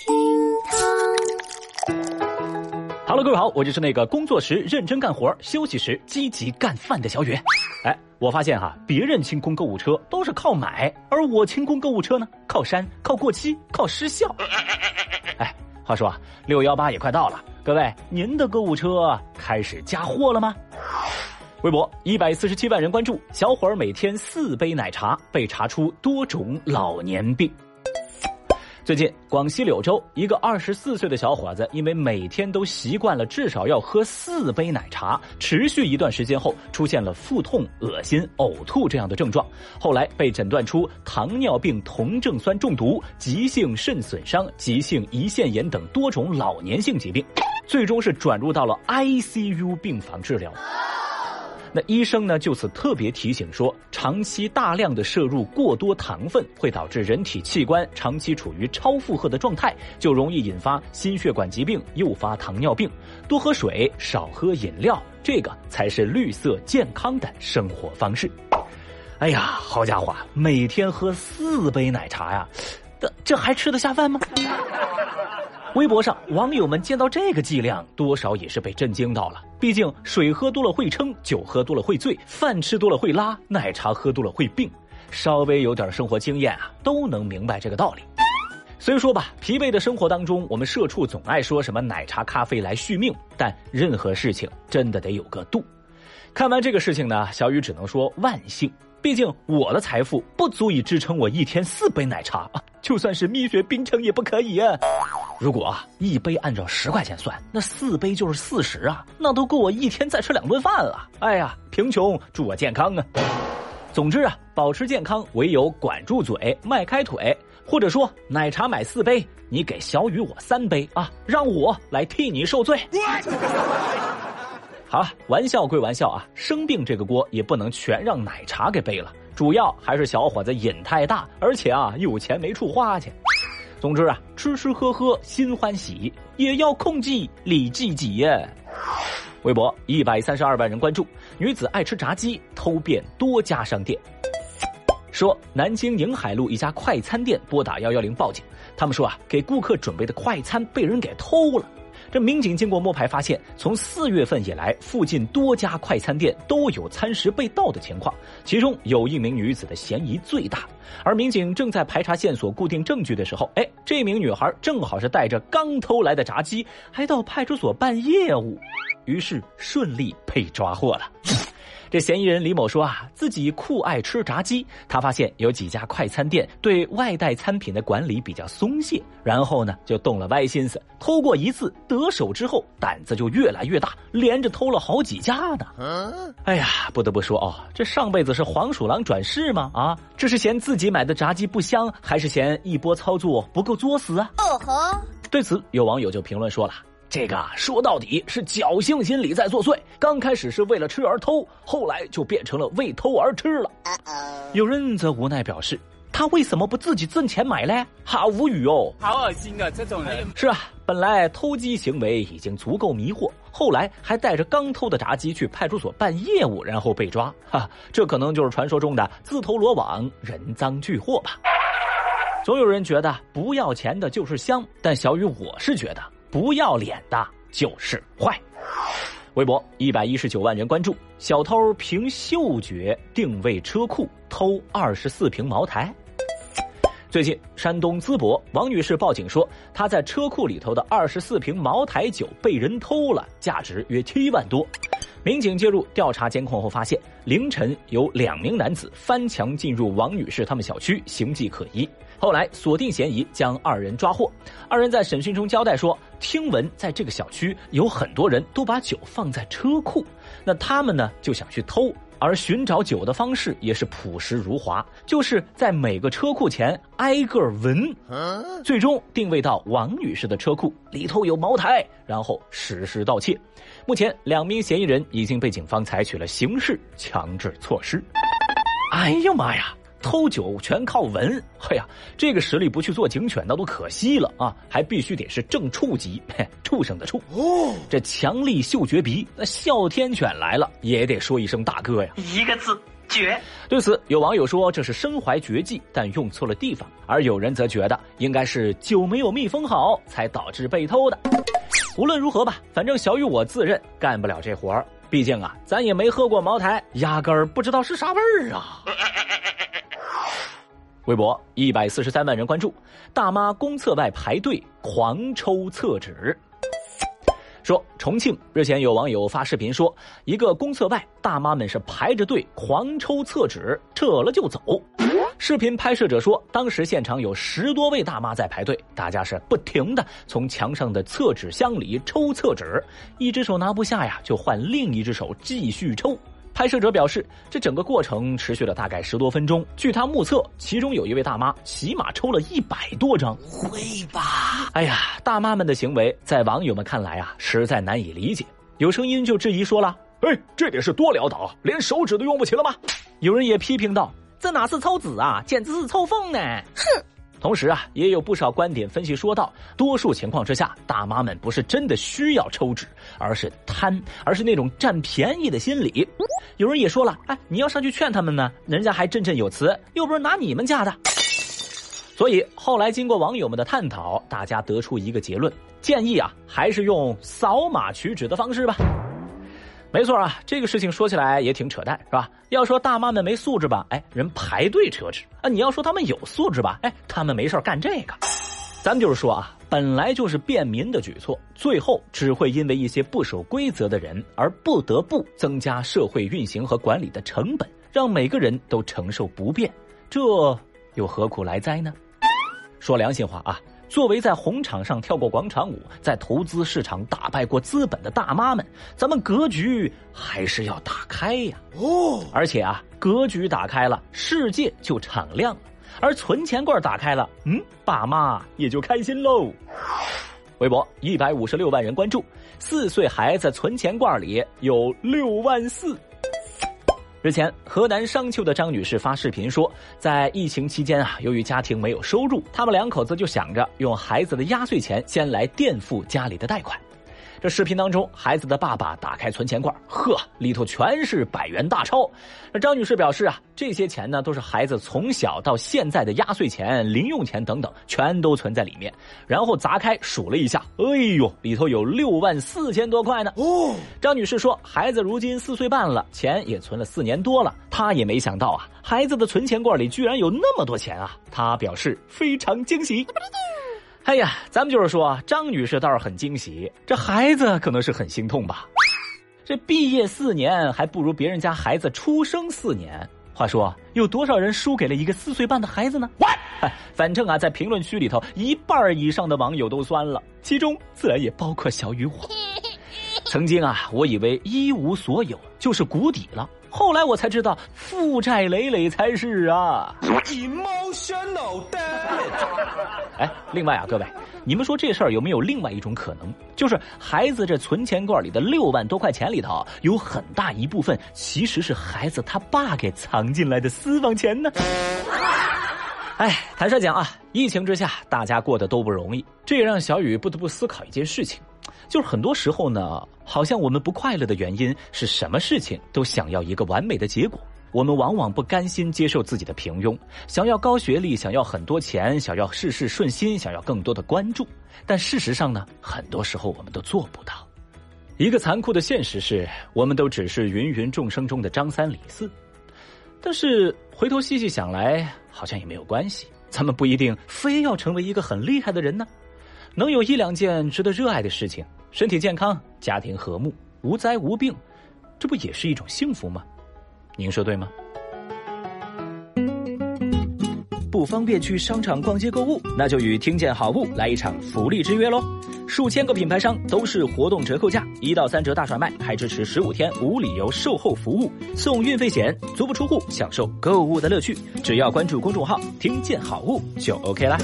厅堂。Hello，各位好，我就是那个工作时认真干活，休息时积极干饭的小雨。哎，我发现哈、别人清空购物车都是靠买，而我清空购物车呢，靠删、靠过期、靠失效。哎，话说啊，六幺八也快到了，各位，您的购物车开始加货了吗？微博一百四十七万人关注，小伙儿每天四杯奶茶被查出多种老年病。最近，广西柳州一个二十四岁的小伙子，因为每天都习惯了至少要喝四杯奶茶，持续一段时间后，出现了腹痛、恶心、呕吐这样的症状。后来被诊断出糖尿病酮症酸中毒、急性肾损伤、急性胰腺炎等多种老年性疾病，最终是转入到了 ICU 病房治疗。那医生呢，就此特别提醒说，长期大量的摄入过多糖分，会导致人体器官长期处于超负荷的状态，就容易引发心血管疾病，诱发糖尿病。多喝水，少喝饮料，这个才是绿色健康的生活方式。哎呀，好家伙，每天喝四杯奶茶呀，这这还吃得下饭吗？微博上网友们见到这个剂量，多少也是被震惊到了。毕竟水喝多了会撑，酒喝多了会醉，饭吃多了会拉，奶茶喝多了会病。稍微有点生活经验啊，都能明白这个道理。虽说吧，疲惫的生活当中，我们社畜总爱说什么奶茶、咖啡来续命，但任何事情真的得有个度。看完这个事情呢，小雨只能说万幸。毕竟我的财富不足以支撑我一天四杯奶茶啊，就算是蜜雪冰城也不可以啊。如果啊一杯按照十块钱算，那四杯就是四十啊，那都够我一天再吃两顿饭了。哎呀，贫穷祝我健康啊！总之啊，保持健康唯有管住嘴，迈开腿，或者说奶茶买四杯，你给小雨我三杯啊，让我来替你受罪。好了，玩笑归玩笑啊，生病这个锅也不能全让奶茶给背了，主要还是小伙子瘾太大，而且啊有钱没处花去。总之啊，吃吃喝喝心欢喜，也要控制理自己呀。微博一百三十二万人关注，女子爱吃炸鸡，偷遍多家商店。说南京宁海路一家快餐店拨打幺幺零报警，他们说啊，给顾客准备的快餐被人给偷了。这民警经过摸排发现，从四月份以来，附近多家快餐店都有餐食被盗的情况，其中有一名女子的嫌疑最大。而民警正在排查线索、固定证据的时候，哎，这名女孩正好是带着刚偷来的炸鸡，还到派出所办业务，于是顺利被抓获了。这嫌疑人李某说啊，自己酷爱吃炸鸡，他发现有几家快餐店对外带餐品的管理比较松懈，然后呢就动了歪心思，偷过一次得手之后，胆子就越来越大，连着偷了好几家呢。哎呀，不得不说哦，这上辈子是黄鼠狼转世吗？啊，这是嫌自己买的炸鸡不香，还是嫌一波操作不够作死啊？哦吼，对此，有网友就评论说了。这个说到底是侥幸心理在作祟。刚开始是为了吃而偷，后来就变成了为偷而吃了。有人则无奈表示，他为什么不自己挣钱买嘞？好无语哦！好恶心啊！这种人是啊，本来偷鸡行为已经足够迷惑，后来还带着刚偷的炸鸡去派出所办业务，然后被抓。哈，这可能就是传说中的自投罗网、人赃俱获吧。总有人觉得不要钱的就是香，但小雨我是觉得。不要脸的就是坏。微博一百一十九万人关注，小偷凭嗅觉定位车库偷二十四瓶茅台。最近，山东淄博王女士报警说，她在车库里头的二十四瓶茅台酒被人偷了，价值约七万多。民警介入调查监控后发现，凌晨有两名男子翻墙进入王女士他们小区，形迹可疑。后来锁定嫌疑，将二人抓获。二人在审讯中交代说，听闻在这个小区有很多人都把酒放在车库，那他们呢就想去偷。而寻找酒的方式也是朴实如华，就是在每个车库前挨个闻，最终定位到王女士的车库里头有茅台，然后实施盗窃。目前，两名嫌疑人已经被警方采取了刑事强制措施。哎呀妈呀！偷酒全靠闻，哎呀，这个实力不去做警犬那都可惜了啊！还必须得是正处级，嘿，畜生的畜。哦，这强力嗅觉鼻，那哮天犬来了也得说一声大哥呀。一个字，绝！对此，有网友说这是身怀绝技，但用错了地方；而有人则觉得应该是酒没有密封好，才导致被偷的。无论如何吧，反正小雨我自认干不了这活儿，毕竟啊，咱也没喝过茅台，压根儿不知道是啥味儿啊。微博一百四十三万人关注，大妈公厕外排队狂抽厕纸。说重庆日前有网友发视频说，一个公厕外大妈们是排着队狂抽厕纸，撤了就走。视频拍摄者说，当时现场有十多位大妈在排队，大家是不停的从墙上的厕纸箱里抽厕纸，一只手拿不下呀，就换另一只手继续抽。拍摄者表示，这整个过程持续了大概十多分钟。据他目测，其中有一位大妈起码抽了一百多张。会吧？哎呀，大妈们的行为在网友们看来啊，实在难以理解。有声音就质疑说了：“哎，这得是多潦倒，连手指都用不起了吗？”有人也批评道：“这哪是抽纸啊，简直是抽风呢！”哼。同时啊，也有不少观点分析说道，多数情况之下，大妈们不是真的需要抽纸，而是贪，而是那种占便宜的心理。有人也说了，哎，你要上去劝他们呢，人家还振振有词，又不是拿你们家的。所以后来经过网友们的探讨，大家得出一个结论，建议啊，还是用扫码取纸的方式吧。没错啊，这个事情说起来也挺扯淡，是吧？要说大妈们没素质吧，哎，人排队车纸啊；你要说他们有素质吧，哎，他们没事干这个。咱们就是说啊，本来就是便民的举措，最后只会因为一些不守规则的人而不得不增加社会运行和管理的成本，让每个人都承受不便，这又何苦来哉呢？说良心话啊。作为在红场上跳过广场舞，在投资市场打败过资本的大妈们，咱们格局还是要打开呀！哦，而且啊，格局打开了，世界就敞亮了；而存钱罐打开了，嗯，爸妈也就开心喽。微博一百五十六万人关注，四岁孩子存钱罐里有六万四。日前，河南商丘的张女士发视频说，在疫情期间啊，由于家庭没有收入，他们两口子就想着用孩子的压岁钱先来垫付家里的贷款。这视频当中，孩子的爸爸打开存钱罐，呵，里头全是百元大钞。那张女士表示啊，这些钱呢，都是孩子从小到现在的压岁钱、零用钱等等，全都存在里面。然后砸开数了一下，哎呦，里头有六万四千多块呢。哦，张女士说，孩子如今四岁半了，钱也存了四年多了，她也没想到啊，孩子的存钱罐里居然有那么多钱啊！她表示非常惊喜。哎呀，咱们就是说，张女士倒是很惊喜，这孩子可能是很心痛吧。这毕业四年还不如别人家孩子出生四年。话说，有多少人输给了一个四岁半的孩子呢？反正啊，在评论区里头，一半以上的网友都酸了，其中自然也包括小雨我。曾经啊，我以为一无所有就是谷底了。后来我才知道，负债累累才是啊！Emotional damage。哎，另外啊，各位，你们说这事儿有没有另外一种可能？就是孩子这存钱罐里的六万多块钱里头，有很大一部分其实是孩子他爸给藏进来的私房钱呢？哎，坦率讲啊，疫情之下大家过得都不容易，这也让小雨不得不思考一件事情。就是很多时候呢，好像我们不快乐的原因是什么事情都想要一个完美的结果。我们往往不甘心接受自己的平庸，想要高学历，想要很多钱，想要事事顺心，想要更多的关注。但事实上呢，很多时候我们都做不到。一个残酷的现实是，我们都只是芸芸众生中的张三李四。但是回头细细想来，好像也没有关系。咱们不一定非要成为一个很厉害的人呢。能有一两件值得热爱的事情，身体健康，家庭和睦，无灾无病，这不也是一种幸福吗？您说对吗？不方便去商场逛街购物，那就与听见好物来一场福利之约喽！数千个品牌商都是活动折扣价，一到三折大甩卖，还支持十五天无理由售后服务，送运费险，足不出户享受购物的乐趣。只要关注公众号“听见好物”就 OK 啦。